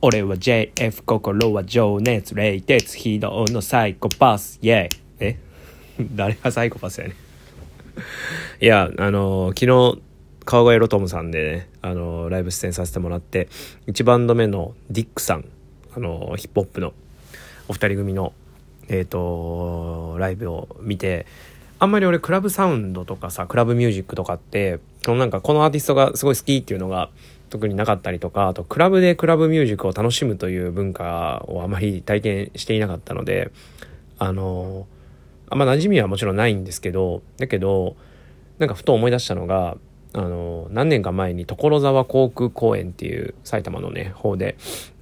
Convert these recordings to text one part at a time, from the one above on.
俺は JF 心は情熱冷徹非道のサイコパスイェイ。え？誰がサイコパスやね いやあの昨日川越ロトムさんでねあのライブ出演させてもらって1バンド目のディックさんあのヒップホップのお二人組のえっ、とライブを見てあんまり俺クラブサウンドとかさクラブミュージックとかってこのなんかこのアーティストがすごい好きっていうのが特になかったりとかあとクラブでクラブミュージックを楽しむという文化をあまり体験していなかったのであのあんま馴染みはもちろんないんですけどだけどなんかふと思い出したのがあの何年か前に所沢航空公園っていう埼玉のね方で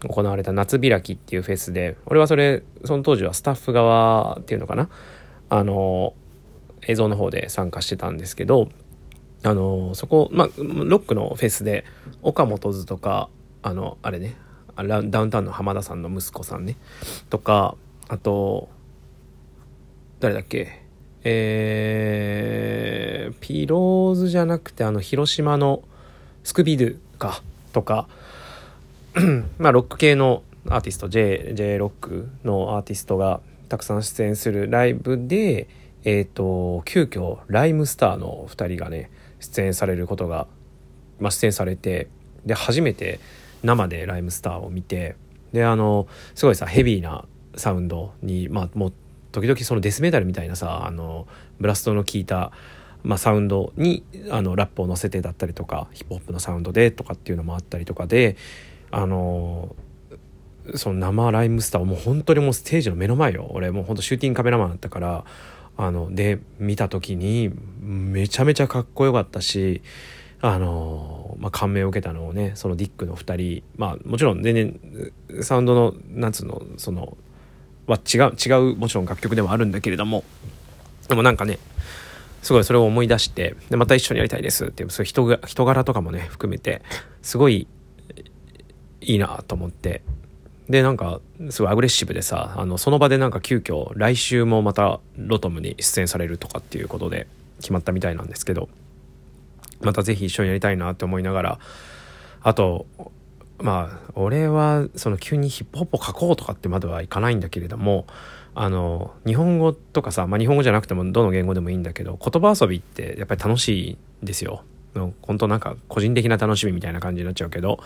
行われた夏開きっていうフェスで俺はそれその当時はスタッフ側っていうのかな？あの映像の方で参加してたんですけどあのそこまあロックのフェスで岡本図とかあのあれねダウンタウンの浜田さんの息子さんねとかあと誰だっけえー、ピローズじゃなくてあの広島のスクビドゥかとか まあロック系のアーティスト J, J ロックのアーティストがたくさん出演するライブでえっ、ー、と、急遽ライムスターの2人がね、出演されることが、まあ、出演されて、で、初めて生でライムスターを見て、で、あの、すごいさ、ヘビーなサウンドに、まあ、もう、時々そのデスメタルみたいなさ、あの、ブラストの効いた、まあ、サウンドにあのラップを乗せてだったりとかヒップホップのサウンドでとかっていうのもあったりとかであのその生ライムスターをもう本当にもうステージの目の前よ。俺もうほんとシューティングカメラマンだったからあので見た時にめちゃめちゃかっこよかったしあの、まあ、感銘を受けたのをねそのディックの2人まあもちろん全然サウンドのなんつうのそのは違う違うもちろん楽曲ではあるんだけれどもでもなんかねすごいそれを思い出してでまた一緒にやりたいですっていうそういう人が人柄とかもね含めてすごいいいなと思ってでなんかすごいアグレッシブでさあのその場でなんか急遽来週もまたロトムに出演されるとかっていうことで決まったみたいなんですけどまた是非一緒にやりたいなって思いながらあとまあ俺はその急にヒップホップを書こうとかってまではいかないんだけれどもあの日本語とかさ、まあ、日本語じゃなくてもどの言語でもいいんだけど言葉遊びってやっぱり楽しいんですよ。本当なんか個人的な楽しみみたいな感じになっちゃうけど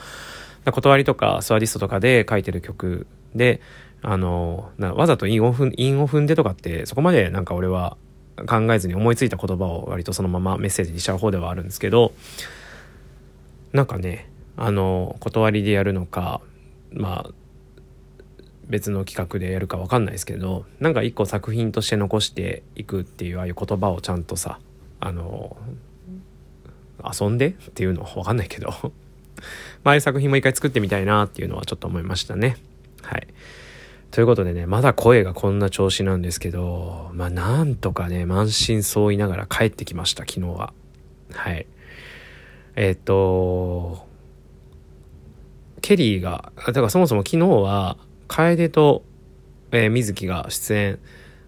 断りとかスワディストとかで書いてる曲であのわざと韻を踏ん韻を踏んでとかってそこまでなんか俺は考えずに思いついた言葉を割とそのままメッセージにしちゃう方ではあるんですけどなんかねあの断りでやるのかまあ別の企画でやるか分かんないですけどなんか一個作品として残していくっていうああいう言葉をちゃんとさあの遊んでっていうの分かんないけど まあ、作品も一回作ってみたいなっていうのはちょっと思いましたね。はい。ということでね、まだ声がこんな調子なんですけど、まあなんとかね、満身創痍ながら帰ってきました、昨日は。はい。えっ、と、ケリーが、だからそもそも昨日は、楓と、えー、水木が出演、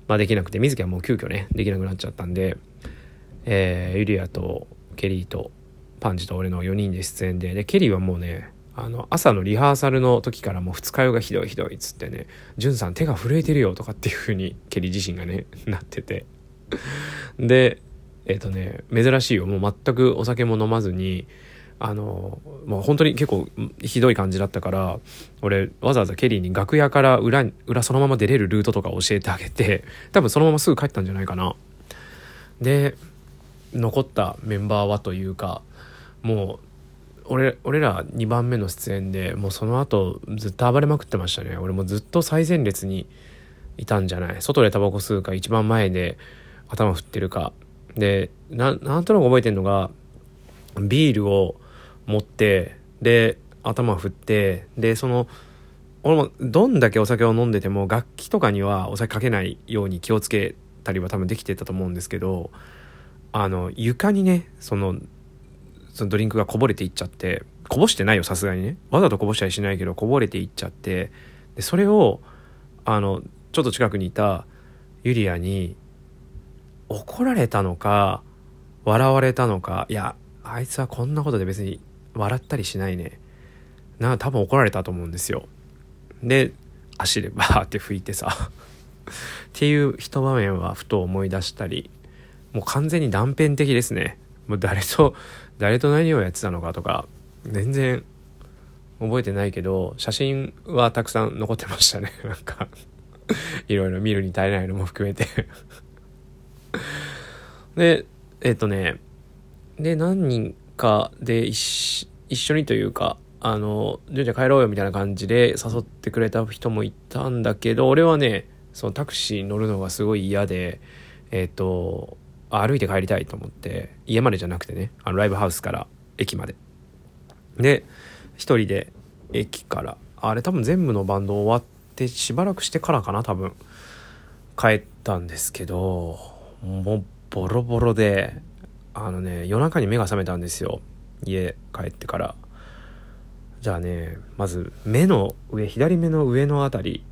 まあ、できなくて、水木はもう急遽ね、できなくなっちゃったんで、えー、ユリアとケリーとパンチと俺の4人で出演で。でケリーはもうねあの朝のリハーサルの時からもう二日酔いがひどいひどいっつってね「んさん手が震えてるよ」とかっていう風にケリー自身がね なってて。でえっ、ー、とね珍しいよ。もう全くお酒も飲まずにあのもう本当に結構ひどい感じだったから俺わざわざケリーに楽屋から裏裏そのまま出れるルートとか教えてあげて多分そのまますぐ帰ったんじゃないかな。で残ったメンバーはというかもう俺俺ら2番目の出演でもうその後ずっと暴れまくってましたね。俺もずっと最前列にいたんじゃない。外でタバコ吸うか一番前で頭振ってるか。でなんとなく覚えてんのがビールを持ってで頭振ってでその俺もどんだけお酒を飲んでても楽器とかにはお酒かけないように気をつけたりは多分できてたと思うんですけどあの床にねそのそのドリンクがこぼれていっちゃってこぼしてないよさすがにね。わざとこぼしたりしないけどこぼれていっちゃってでそれをあのちょっと近くにいたユリアに怒られたのか笑われたのかいやあいつはこんなことで別に笑ったりしないね。な多分怒られたと思うんですよ。で足でバーって拭いてさっていう一場面はふと思い出したりもう完全に断片的ですね。もう誰と誰と何をやってたのかとか全然覚えてないけど写真はたくさん残ってましたね。なんかいろいろ見るに耐えないのも含めて。でえっ、とねで何人かで一緒にというかあの「純ちゃん帰ろうよ」みたいな感じで誘ってくれた人もいたんだけど俺はねそのタクシー乗るのがすごい嫌でえっ、と歩いて帰りたいと思って家までじゃなくてねあのライブハウスから駅まで。で一人で駅から。あれ多分全部のバンド終わってしばらくしてからかな多分。帰ったんですけどもうボロボロであのね夜中に目が覚めたんですよ。家帰ってから。じゃあねまず目の上左目の上の辺り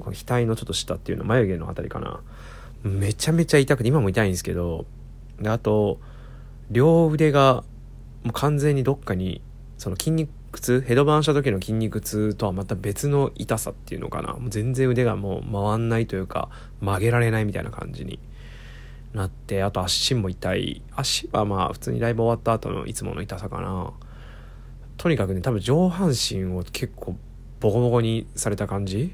この額のちょっと下っていうの眉毛の辺りかな。めちゃめちゃ痛くて今も痛いんですけどであと両腕がもう完全にどっかにその筋肉痛ヘドバンした時の筋肉痛とはまた別の痛さっていうのかな。もう全然腕がもう回んないというか曲げられないみたいな感じになってあと足も痛い。足はまあ普通にライブ終わった後のいつもの痛さかな。とにかくね多分上半身を結構ボコボコにされた感じ？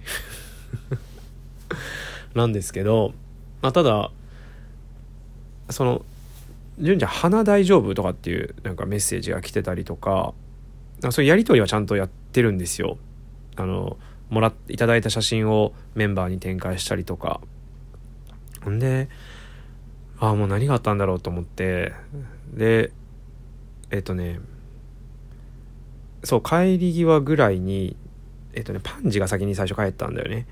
なんですけどまあ、ただその「純ちゃん鼻大丈夫?」とかっていうなんかメッセージが来てたりとかそういうやり取りはちゃんとやってるんですよ。あのもらっていただいた写真をメンバーに展開したりとかほんでああもう何があったんだろうと思ってでえっ、とねそう帰り際ぐらいにえっ、とねパンジが先に最初帰ったんだよね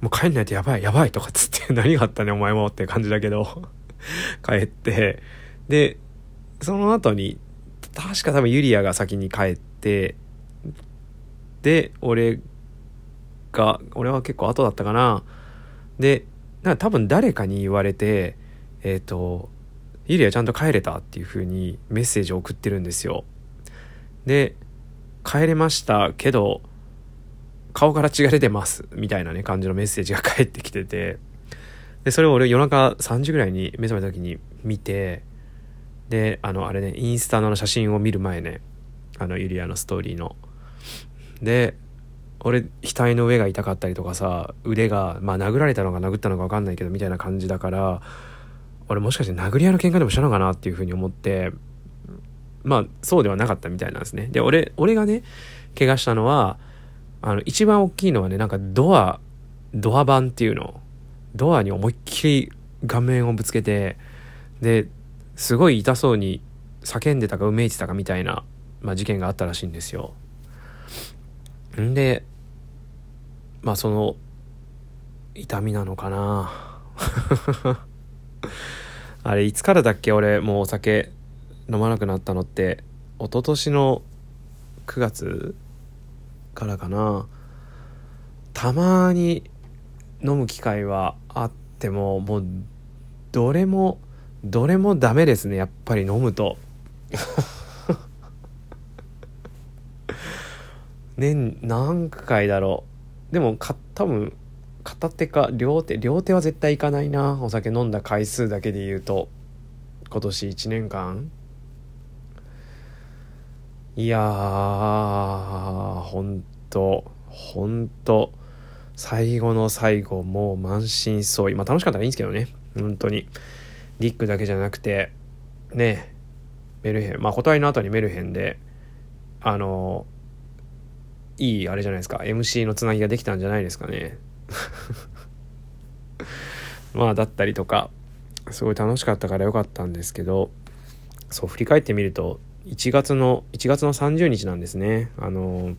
もう帰んないとやばいやばいとかっつって何があったねお前もって感じだけど。帰って。でその後に確か多分ユリアが先に帰ってで俺が俺は結構後だったかな。でなんか多分誰かに言われてえっ、ー、とユリアちゃんと帰れたっていう風にメッセージを送ってるんですよ。で帰れましたけど顔から血が出てますみたいなね感じのメッセージが返ってきてて。でそれを俺夜中3時ぐらいに目覚めた時に見てであのあれねインスタの写真を見る前ねあのユリアのストーリーの。で俺額の上が痛かったりとかさ腕がまあ殴られたのか殴ったのか分かんないけどみたいな感じだから俺もしかして殴り合いの喧嘩でもしたのかなっていうふうに思ってまあそうではなかったみたいなんですね。で俺俺がね怪我したのはあの、一番大きいのはね、なんかドア、ドア板っていうの。ドアに思いっきり顔面をぶつけて、で、すごい痛そうに叫んでたかうめいてたかみたいな、まあ、事件があったらしいんですよ。んで、まあその、痛みなのかな あれ、いつからだっけ俺、もうお酒飲まなくなったのって、一昨年の9月からかな。たまに飲む機会はあってももうどれもどれもダメですねやっぱり飲むと。年何回だろう。でもか多分片手か両手両手は絶対いかないな。お酒飲んだ回数だけで言うと今年1年間。いやー、ほんと、ほんと、最後の最後、もう満身創痍。まあ楽しかったらいいんですけどね。本当に。ディックだけじゃなくて、ね、メルヘン。まあ断りの後にメルヘンで、あの、いいあれじゃないですか。MC のつなぎができたんじゃないですかね。まあだったりとか、すごい楽しかったからよかったんですけど、そう振り返ってみると1月の1月の30日なんですね。あの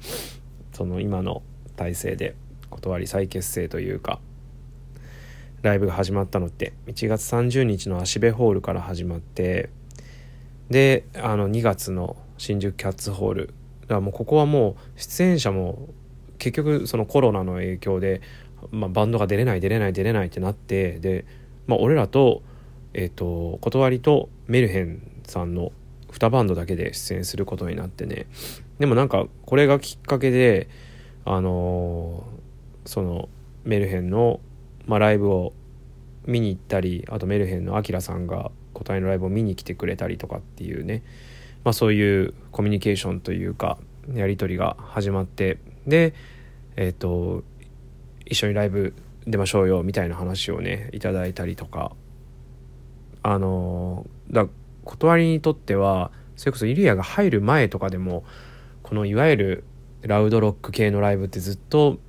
その今の体制で断り再結成というかライブが始まったのって1月30日の芦部ホールから始まってであの2月の新宿キャッツホールだからもうここはもう出演者も結局そのコロナの影響で、まあ、バンドが出れない出れない出れないってなってで、まあ、俺らと,、えー、と断りとメルヘンさんの2バンドだけで出演することになってね。でもなんかこれがきっかけであのー、そのメルヘンの、まあ、ライブを見に行ったりあとメルヘンのアキラさんが答えのライブを見に来てくれたりとかっていうね、まあ、そういうコミュニケーションというかやり取りが始まって。でえっ、ー、と一緒にライブ出ましょうよみたいな話をねいただいたりとか。あのだ断りにとってはそれこそイリアが入る前とかでもこのいわゆるラウドロック系のライブってずっと、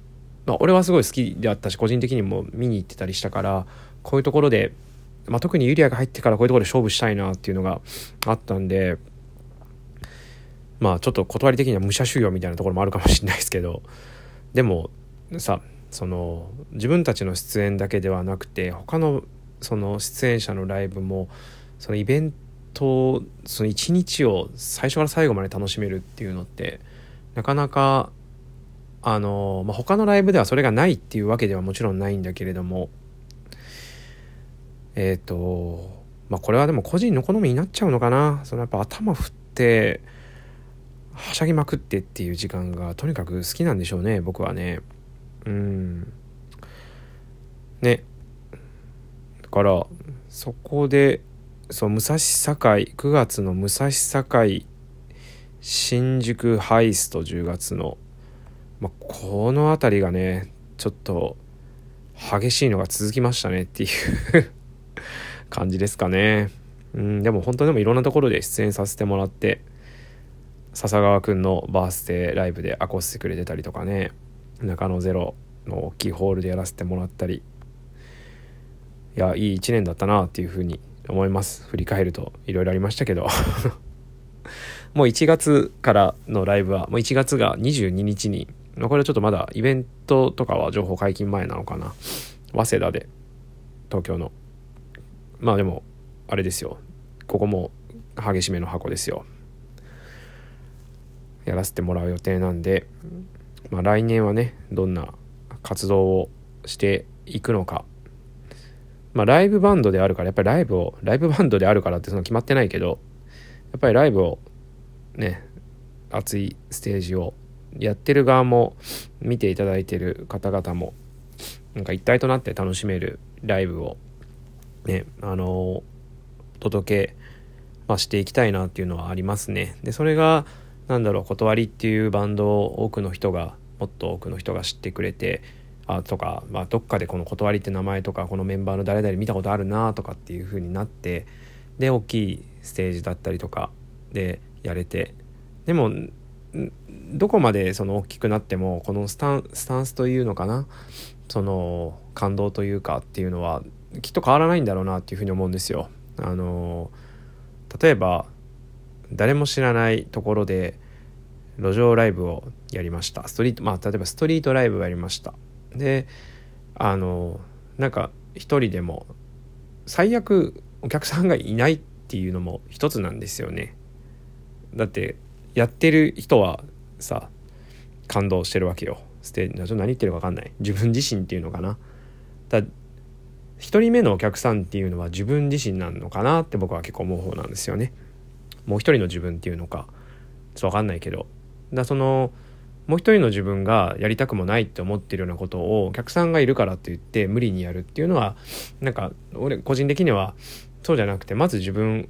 まあ、俺はすごい好きであったし個人的にも見に行ってたりしたからこういうところで、まあ、特にユリアが入ってからこういうところで勝負したいなっていうのがあったんでまあちょっと断り的には武者修行みたいなところもあるかもしれないですけどでもさその自分たちの出演だけではなくて他のその出演者のライブもそのイベントとその一日を最初から最後まで楽しめるっていうのってなかなかあの、まあ、他のライブではそれがないっていうわけではもちろんないんだけれどもえっ、ー、とまあこれはでも個人の好みになっちゃうのかなそのやっぱ頭振ってはしゃぎまくってっていう時間がとにかく好きなんでしょうね僕はね。うん。ね。だからそこでそう武蔵境9月の武蔵境新宿ハイスト10月の、まあ、この辺りがねちょっと激しいのが続きましたねっていう 感じですかね。うんでも本当でもいろんなところで出演させてもらって笹川くんのバースデーライブでアコースティックで出たりとかね中野ゼロの大きいホールでやらせてもらったり。いやいい1年だったなっていうふうに思います。振り返るといろいろありましたけど。もう1月からのライブはもう1月が22日にこれはちょっとまだイベントとかは情報解禁前なのかな。早稲田で東京の。まあでもあれですよ。ここも激しめの箱ですよ。やらせてもらう予定なんで、まあ、来年はねどんな活動をしていくのかまあライブバンドであるからやっぱりライブをライブバンドであるからってその決まってないけどやっぱりライブをね熱いステージをやってる側も見ていただいてる方々もなんか一体となって楽しめるライブをねあの届け、ま、していきたいなっていうのはありますね。でそれがなんだろう断りっていうバンドを多くの人がもっと多くの人が知ってくれてあとか、まあ、どっかでこの断りって名前とかこのメンバーの誰々見たことあるなとかっていう風になってで大きいステージだったりとかでやれてでもどこまでその大きくなってもこのスタンスタンスというのかなその感動というかっていうのはきっと変わらないんだろうなっていうふうに思うんですよ。あの例えば誰も知らないところで路上ライブをやりましたストリートまあ例えばストリートライブをやりましたであのなんか一人でも最悪お客さんがいないっていうのも一つなんですよね。だってやってる人はさ感動してるわけよ。ステージ何言ってるか分かんない。自分自身っていうのかな。だ1人目のお客さんっていうのは自分自身なのかなって僕は結構思う方なんですよね。もう一人の自分っていうのか。ちょっと分かんないけど。だそのもう一人の自分がやりたくもないって思ってるようなことをお客さんがいるからって言って無理にやるっていうのはなんか俺個人的にはそうじゃなくてまず自分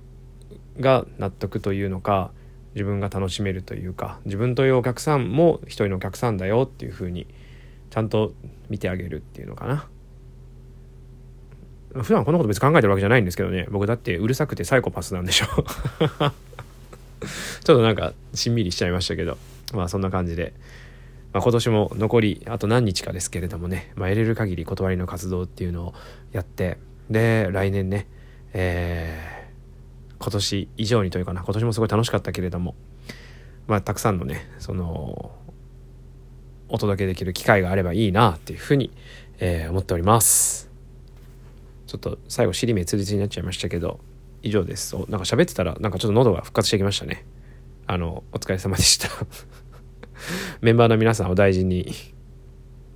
が納得というのか自分が楽しめるというか自分というお客さんも一人のお客さんだよっていうふうにちゃんと見てあげるっていうのかな。普段こんなこと別に考えてるわけじゃないんですけどね。僕だってうるさくてサイコパスなんでしょ。ちょっとなんかしんみりしちゃいましたけど。まあそんな感じで、まあ、今年も残りあと何日かですけれどもね、まあ、得れる限り断りの活動っていうのをやって。で来年ね。えー、今年以上にというかな。今年もすごい楽しかったけれども。まあたくさんのねそのお届けできる機会があればいいなっていうふうに、えー、思っております。ちょっと最後尻目つりつりになっちゃいましたけど。以上です。なんか喋ってたらなんかちょっと喉が復活してきましたね。あのお疲れ様でした。メンバーの皆さんお大事に